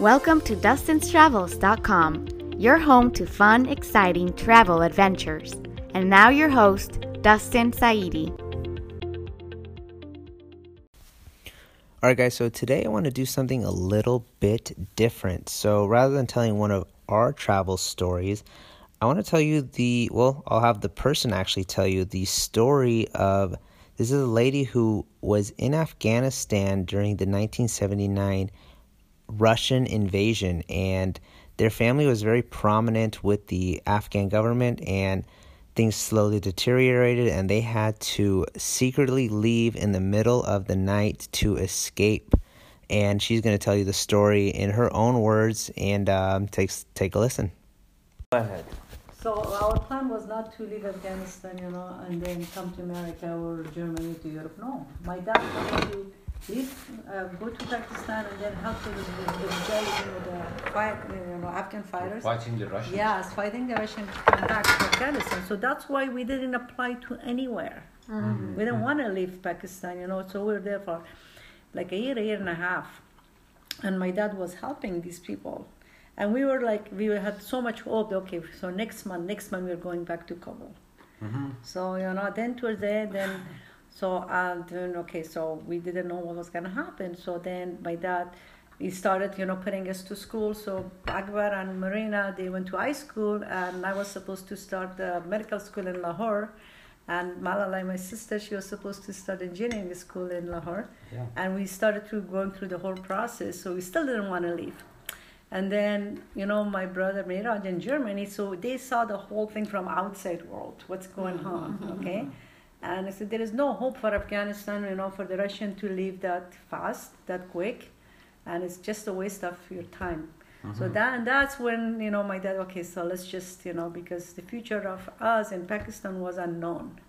Welcome to Dustin'sTravels.com, your home to fun, exciting travel adventures. And now your host, Dustin Saidi. Alright, guys, so today I want to do something a little bit different. So rather than telling one of our travel stories, I want to tell you the, well, I'll have the person actually tell you the story of this is a lady who was in Afghanistan during the 1979 Russian invasion, and their family was very prominent with the Afghan government, and things slowly deteriorated, and they had to secretly leave in the middle of the night to escape. And she's going to tell you the story in her own words, and um, take take a listen. Go ahead. So our plan was not to leave Afghanistan, you know, and then come to America or Germany to Europe. No, my dad wanted to leave, uh, um, go to Pakistan, and then help the, the, the guys, you know, the fight, uh, you know, Afghan fighters. Fighting the Russians. Yes, fighting the Russians come back to Afghanistan. So that's why we didn't apply to anywhere. Mm-hmm. We didn't want to leave Pakistan, you know. So we were there for like a year, a year and a half, and my dad was helping these people. And we were like, we had so much hope. Okay, so next month, next month we're going back to Kabul. Mm-hmm. So you know, then towards the end, then so then okay, so we didn't know what was gonna happen. So then my dad, he started you know putting us to school. So Akbar and Marina they went to high school, and I was supposed to start the medical school in Lahore. And Malala, my sister, she was supposed to start engineering school in Lahore. Yeah. And we started through going through the whole process. So we still didn't want to leave. And then, you know, my brother Miraj in Germany, so they saw the whole thing from outside world, what's going mm-hmm. on, okay? Mm-hmm. And I said, there is no hope for Afghanistan, you know, for the Russian to leave that fast, that quick, and it's just a waste of your time. So mm-hmm. that and that's when, you know, my dad, okay, so let's just, you know, because the future of us in Pakistan was unknown,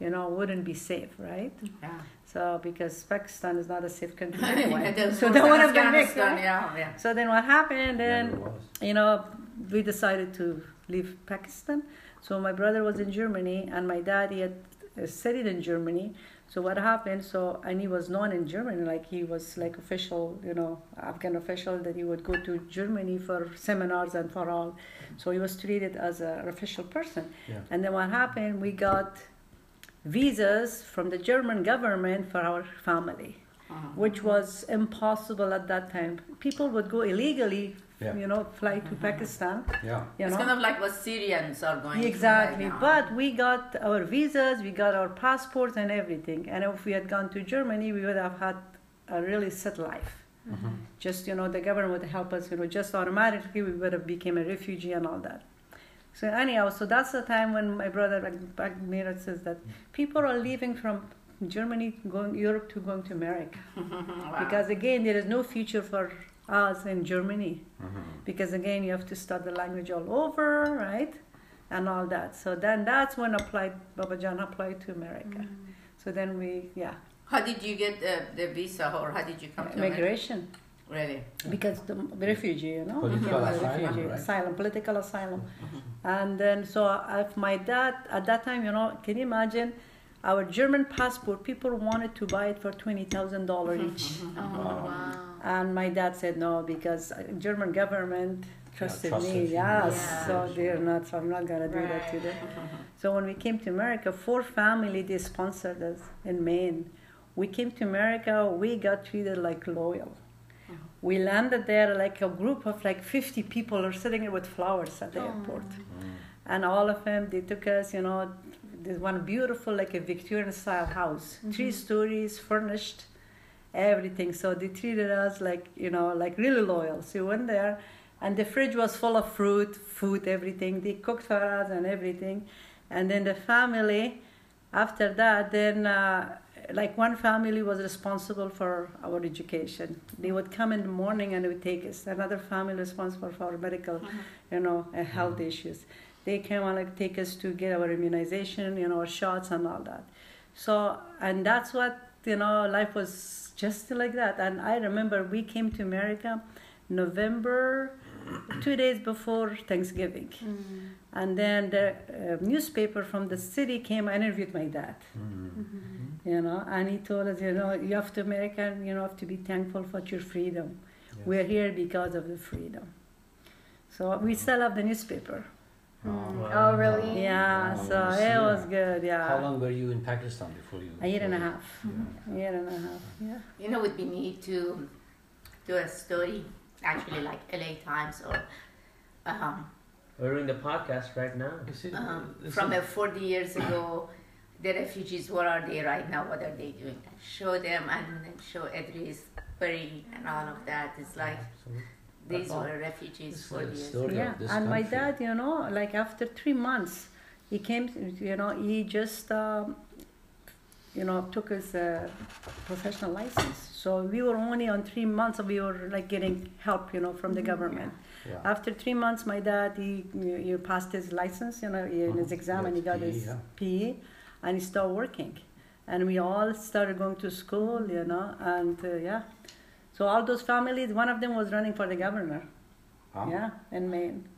you know, wouldn't be safe, right? Yeah. So because Pakistan is not a safe country anyway. There's so worse that than would have been mixed, right? Yeah, yeah. So then what happened? Never Then was. you know we decided to leave Pakistan. So my brother was in Germany, and my dad he had uh, studied in Germany. So what happened? So and he was known in Germany, like he was like official, you know, Afghan official that he would go to Germany for seminars and for all. So he was treated as an official person. Yeah. And then what happened? We got visas from the German government for our family which was impossible at that time. People would go illegally, Yeah. you know, fly to mm-hmm. Pakistan. Yeah. You It's know, kind of like what Syrians are going exactly. through right. But we got our visas, we got our passports and everything. And if we had gone to Germany, we would have had a really set life. Mm-hmm. Just you know, the government would help us. You know, just automatically we would have became a refugee and all that. So anyhow, so that's the time when my brother Bagmira says that mm-hmm. people are leaving from Germany, going Europe to going to America Wow. because again there is no future for us in germany. Mm-hmm. because again you have to start the language all over right? And all that. So then that's when applied babajan applied to america. Mm. So then we yeah. How did you get the, the visa or how did you come to America? migration Really? because the refugee you know? Political Yeah, asylum, refugee, right? asylum political asylum. Mm-hmm. And then so uh, if my dad at that time you know can you imagine? Our german passport people wanted to buy it for $20000 mm-hmm. each oh, And my dad said no because uh, German government trusted trusted me. Yes, Yeah. so they're not. So I'm not gonna do that to them. So when we came to America, four family they sponsored us in Maine. We came to America. We got treated like loyal. Uh-huh. We landed there like a group of like 50 people are sitting with flowers at the oh. airport, mm. and all of them they took us. You know, there's one beautiful like a Victorian style house, three mm-hmm. stories, furnished everything. So they treated us like, you know, like really loyal. So we went there and the fridge was full of fruit, food, everything. They cooked for us and everything. And then the family, after that, then uh, like one family was responsible for our education. They would come in the morning and they would take us. Another family responsible for our medical, you know, uh, health issues. They came and like take us to get our immunization, you know, our shots and all that. So, and that's what, you know, life was just like that. And I remember we came to America November, two days before Thanksgiving. And then the uh, newspaper from the city came and interviewed my dad. You know, and he told us, you know, you have to American, you know, have to be thankful for your freedom. We're here because of the freedom. So we still have the newspaper. Oh, really? Yeah, Wow, so it see. was good. Yeah, How long were you in Pakistan before you? a year and a half. Yeah. A year and a half. Yeah. You know, it would be neat to do a story, actually, like LA Times or um, We're doing the podcast right now. You see, um, from is- uh, 40 years ago. The refugees, what are they right now? What are they doing? Show them and show Idris, Bari, and all of that. It's like So, these Wow. were refugees This is 40 a years story. yeah of this and my dad you know like after three months he came you know he just um, you know took his uh, professional license so we were only on three months of we were like getting help you know from the government Yeah. after three months my dad he, he passed his license you know in his Mhm. exam and he got PE, his yeah. PE and he started working and we all started going to school you know and uh, yeah so all those families one of them was running for the governor Huh? yeah, in Maine.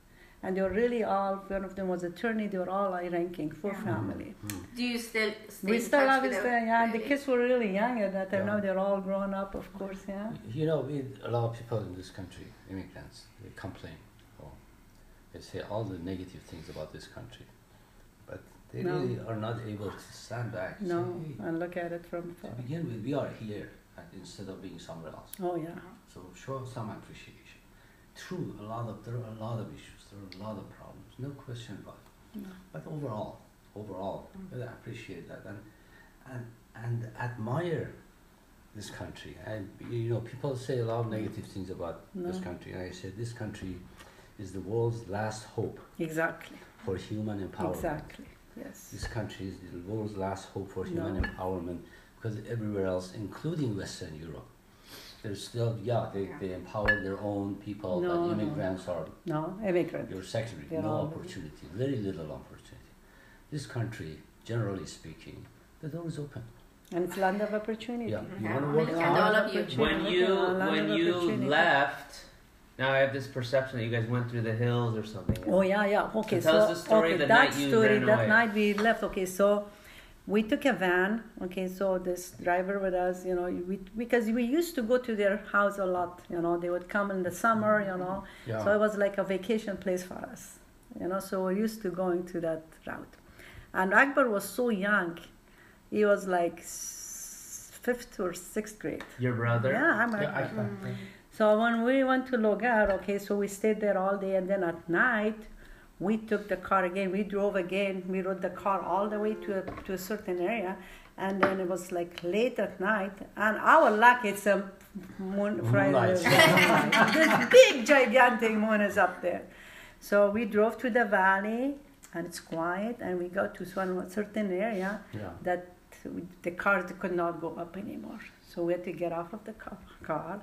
And they were really all, one of them was attorney, they were all high ranking, four Yeah. family. Do you still stay We still touch have with this, them? uh, yeah, the kids were really young at that time, Yeah. now they're all grown up, of course, yeah. You know, we, a lot of people in this country, immigrants, they complain. Or they say all the negative things about this country. But they No. really are not able to stand back. and No, Say, hey, and look at it from far. to begin with, we are here and Uh, instead of being somewhere else. Oh, yeah. So show some appreciation. True, a lot of there are a lot of issues, there are a lot of problems, no question about it. No. But overall, overall, mm. I appreciate that and and and admire this country. And you know, people say a lot of negative things about this No. country, and I say this country is the world's last hope Exactly, for human empowerment. exactly, yes. This country is the world's last hope for human No. empowerment because everywhere else, including Western Europe, they're still, yeah, they, they empower their own people, No, but no. immigrants are No, immigrant. your secondary, They're no all- opportunity, very little opportunity. This country, generally speaking, the door is open. And it's land of opportunity. Yeah, you Yeah, want to work look at hard. all of you. When you at our land when you left, now I have this perception that you guys went through the hills or something. Oh yeah, yeah. Okay, So tell us the story okay, the that night you story ran that away. night we left. Okay, so we took a van. Okay, so this driver with us, you know, we because we used to go to their house a lot. You know, they would come in the summer. You know, Yeah. so it was like a vacation place for us. You know, so we're used to going to that route. And Akbar was so young; he was like fifth or sixth grade. Your brother. Yeah, I'm Yeah, Akbar. I, mm. So when we went to Logar, okay, so we stayed there all day, and then at night, we took the car again. We drove again. We rode the car all the way to a, to a certain area, and then it was like late at night. And our luck, it's a moon Friday. This big gigantic moon is up there. So we drove to the valley, and it's quiet, and we got to one certain area yeah. that the cars could not go up anymore. So we had to get off of the car, car.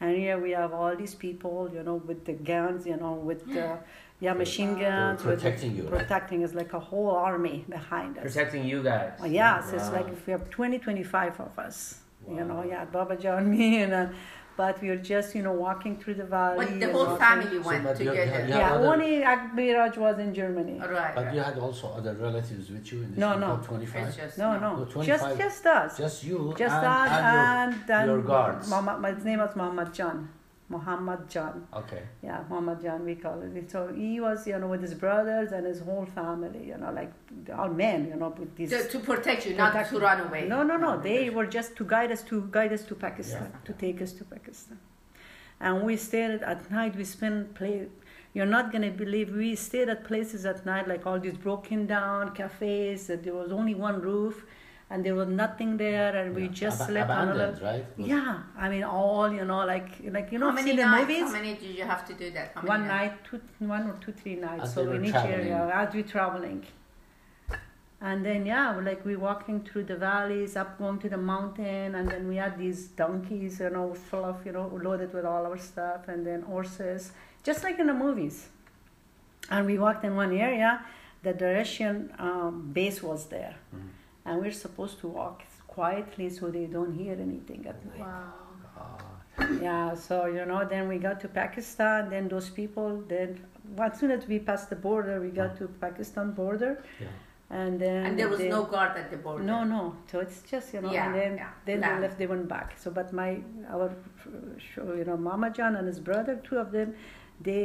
And here we have all these people, you know, with the guns, you know, with the yeah machine guns, protecting you, protecting us like a whole army behind us. Protecting you guys. Yes, it's like if we have 20, 25 of us, you know, yeah, Baba John, me, and uh, but we were just, you know, walking through the valley. But the whole walking- family So, went you- together. yeah, Yeah, yeah, other- only Akbiraj was in Germany. Right. But right. you had also other relatives with you in this No, group no. of 25? Just, No, no, No, just just us. Just you Just and, that and, and, then your guards. Muhammad, his name was Muhammad Jan. Muhammad Jan. Okay. Yeah, Muhammad Jan, we call it. So he was, you know, with his brothers and his whole family, you know, like all men, you know, with these. to, to protect you, not to run away. No, no, no. Ah, they were just to guide us to guide us to Pakistan, Yeah. to take us to Pakistan. And we stayed at night. We spent play. You're not gonna believe we stayed at places at night like all these broken down cafes. That there was only one roof, and there was nothing there, and we just Ab- slept on a abandoned, little. right? Was- Yeah, I mean all you know, like like you know, How many see the nights? movies. How many did you have to do that? How many One night, two, one or two, three nights. As so in each traveling. area as we traveling. And then yeah, like we walking through the valleys, up going to the mountain, and then we had these donkeys, you know, full of you know, loaded with all our stuff, and then horses, just like in the movies. And we walked in one area that the Russian um, base was there, Mhm. And we're supposed to walk quietly so they don't hear anything at night. Wow. Ah, Yeah, so you know, then we got to Pakistan. Then those people, then as soon as we passed the border, we got to Pakistan border. yeah. and then And there was they- no guard at the border. no, no. So it's just you know, Yeah, and then yeah. then Land. they left. They went back. So, but my our you know, Mama John and his brother, two of them, they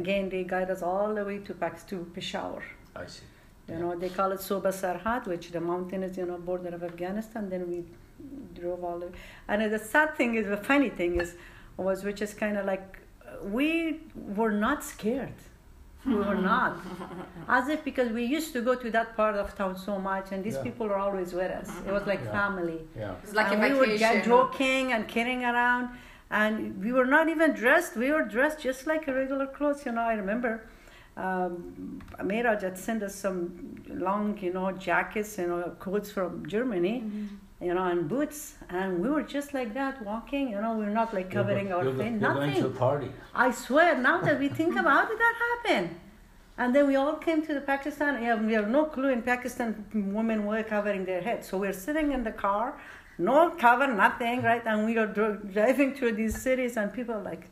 again they guide us all the way to Pakistan to Peshawar. I see. You know, they call it Soba Sarhat, which the mountain is, you know, border of Afghanistan. Then we drove all the And the sad thing is, the funny thing is, was which is kind of like, we were not scared. We were not. As if because we used to go to that part of town so much, and these Yeah. people are always with us. It was like Yeah. family. Yeah. It's like and a we were vacation. ja- joking and kidding around, and we were not even dressed. We were dressed just like a regular clothes. You know, I remember um, Miraj had sent us some long, you know, jackets, you know, coats from Germany, you know, and boots, and we were just like that walking. You know, we were not like covering you're, our go- face, you're nothing. going to a party. I swear, now that we think about it, that happened. And then we all came to the Pakistan. Yeah, we have no clue in Pakistan women were covering their heads. So we're sitting in the car, no cover, nothing, right? And we are dri- driving through these cities, and people are like,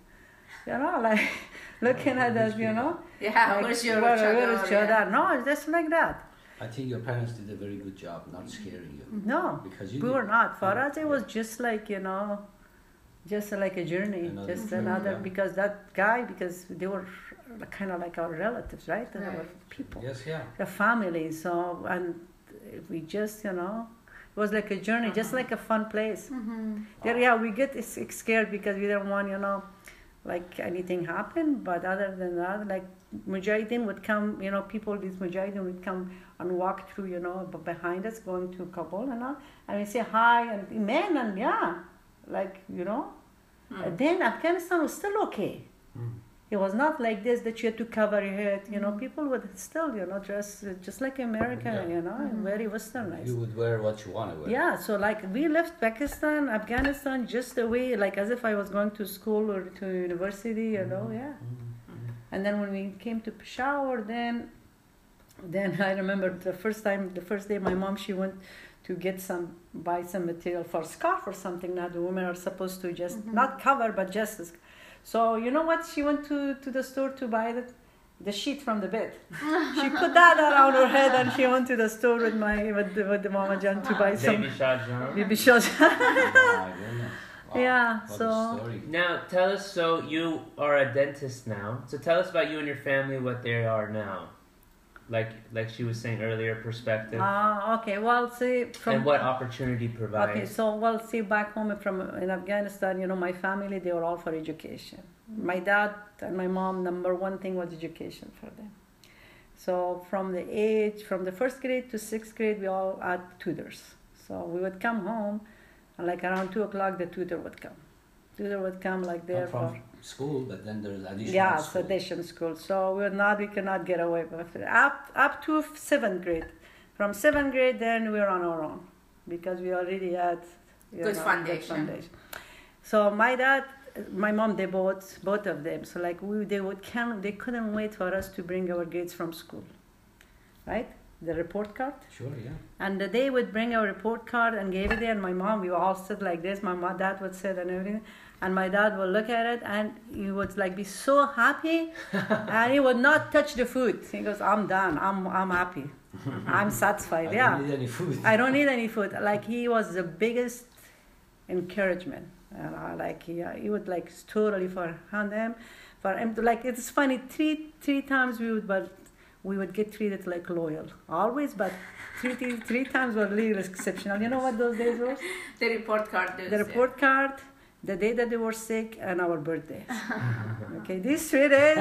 you know, like looking at us, you know. Yeah, like, where's your where, where is your Yeah. dad? No, it's just like that. I think your parents did a very good job not scaring you. No, Because you we did. were not. For Yeah. us, it was just like, you know, just like a journey, Another just trip, another, yeah. because that guy, because they were kind of like our relatives, right? They were Right. people, Yes, yeah. a family. So, and we just, you know, it was like a journey, just like a fun place. There, yeah, we get scared because we don't want, you know, like anything happened. But other than that, like Mujahideen would come, you know, people, these Mujahideen would come and walk through, you know, behind us going to Kabul and all. And we say hi and men and yeah, like, you know. Hmm. Then Afghanistan was still okay. Mm. It was not like this that you had to cover your head. You know, people would still, you know, dress just like America, Yeah. you know, very westernized. You would wear what you want to wear. Yeah, so like we left Pakistan, Afghanistan just the way, like as if I was going to school or to university, you know, mm-hmm. yeah. Mm-hmm. Mm-hmm. And then when we came to Peshawar, then, then I remember the first time, the first day, my mom she went to get some, buy some material for scarf or something. Now the women are supposed to just not cover, but just. As- So you know what? She went to to the store to buy the, the sheet from the bed. she put that around her head and she went to the store with my with the, with the mama Jan to buy some Baby Shah John. baby shoes. Oh my. Wow, Yeah, what so- Now, tell us. So you are a dentist now. So tell us about you and your family, what they are now. Like, like she was saying earlier, perspective, Ah, okay. Well, see from and what opportunity provides. Okay, so well, see, back home from in Afghanistan, you know, my family they were all for education. My dad and my mom, number one thing was education for them. So from the age, from the first grade to sixth grade, we all had tutors. So we would come home, and like around two o'clock, the tutor would come. Tutor would come like there Not from for school, but then there's additional yeah, school. sedation school. So we're not, we cannot get away with it. Up, up to seventh grade. From seventh grade, then we're on our own because we already had Good know, foundation. So my dad, my mom, they bought both of them. So like we, they would come, they couldn't wait for us to bring our grades from school, right? The report card. Sure, yeah. And they would bring a report card and gave it there. And my mom, we all sit like this. My mom, dad would sit and everything. And my dad would look at it and he would like be so happy, and he would not touch the food. He goes, "I'm done. I'm I'm happy. I'm satisfied. I yeah, don't need any food. I don't need any food." Like he was the biggest encouragement, and I like he he would like totally for him, for him to like it's funny. Three three times we would but we would get treated like loyal always, but three three, three times were really exceptional. You know what those days were? The report card. The report card, the day that they were sick, and our birthday. okay, these three days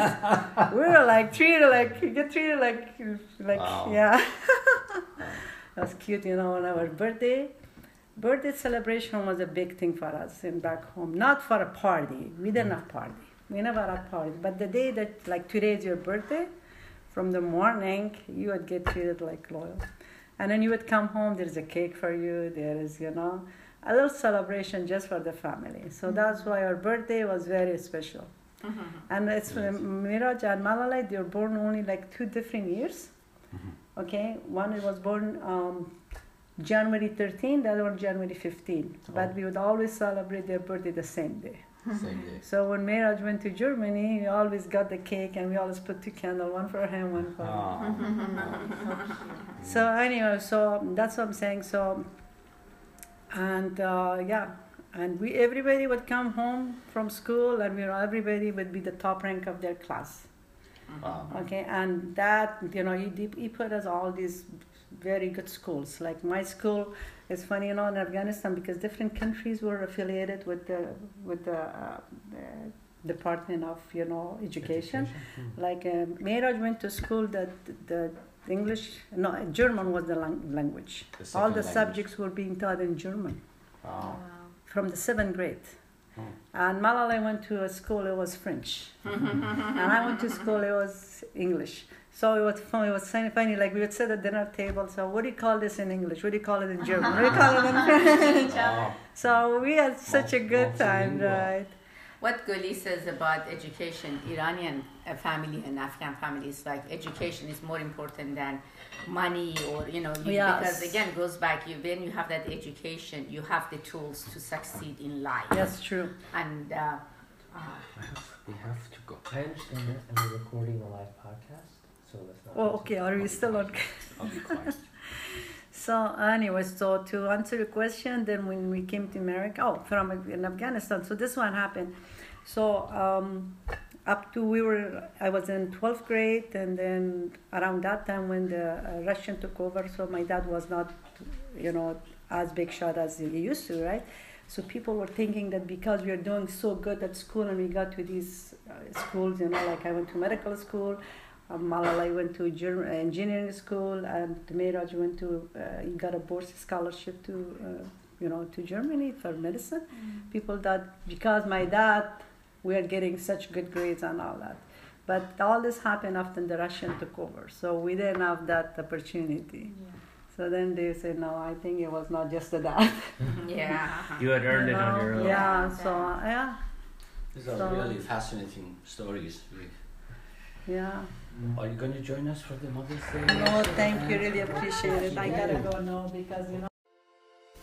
we were like treated like you get treated like like Wow. yeah. That's cute, you know. On our birthday, birthday celebration was a big thing for us in back home. Not for a party. We didn't mm. have party. We never had party. But the day that like today is your birthday, from the morning you would get treated like loyal. And then you would come home, there's a cake for you, there is, you know, a little celebration just for the family. So mm-hmm. that's why our birthday was very special. Mm-hmm. And it's Yes. Um, Miraj and Malalai, they were born only like two different years. Mm-hmm. Okay, one was born um, January 13, the other one January 15. Oh. But we would always celebrate their birthday the same day. Same day. So when Miraj went to Germany, we always got the cake and we always put two candles, one for him, one for me. Ah. So anyway, so that's what I'm saying. So, and uh, yeah, and we everybody would come home from school, and we everybody would be the top rank of their class. Okay, and that you know he he put us all these very good schools. Like my school is funny, you know, in Afghanistan because different countries were affiliated with the with the, uh, the Department of you know Education. Hmm. Like uh, Mehraj went to school that the English, no, German was the lang- language. The All the language. subjects were being taught in German Wow. from the seventh grade. Hmm. And Malala went to a school, it was French. and I went to school, it was English. So it was fun, it was funny, funny, like we would sit at dinner table, so what do you call this in English? What do you call it in German? What do you call it in French? So we had such a good time, right? What Goli says about education, Iranian uh, family and Afghan families, like education is more important than money or, you know, you, Yes. because again, it goes back, you, when you have that education, you have the tools to succeed in life. That's true. And uh, uh, I have, we have to go. I understand that, and we're recording a live podcast, so let's not. Oh, okay, are we still on? I'll be quiet. So anyway, so to answer your question, then when we came to America, oh, from in Afghanistan. So this one happened. So um, up to we were, I was in 12th grade, and then around that time when the uh, Russian took over, so my dad was not, you know, as big shot as he used to, right? So people were thinking that because we are doing so good at school and we got to these uh, schools, you know, like I went to medical school, um, Malala went to Ger- engineering school, and Meiraj went to, uh, he got a Bourse scholarship to, uh, you know, to Germany for medicine. People thought because my dad, we are getting such good grades and all that. But all this happened after the Russian took over, so we didn't have that opportunity. So then they said, no, I think it was not just that. yeah. You had earned You it on your own. Yeah, so yeah, These are So- really fascinating stories. yeah. Are you going to join us for the Mother's Day? No, thank you, really appreciate it. I gotta go now because you know.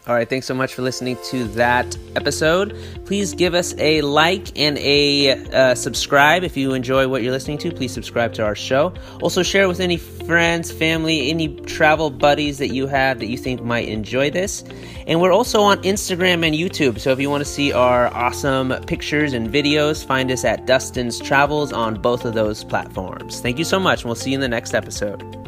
All right, thanks so much for listening to that episode. Please give us a like and a uh, subscribe if you enjoy what you're listening to. Please subscribe to our show. Also, share with any friends, family, any travel buddies that you have that you think might enjoy this. And we're also on Instagram and YouTube. So if you want to see our awesome pictures and videos, find us at Dustin's Travels on both of those platforms. Thank you so much, and we'll see you in the next episode.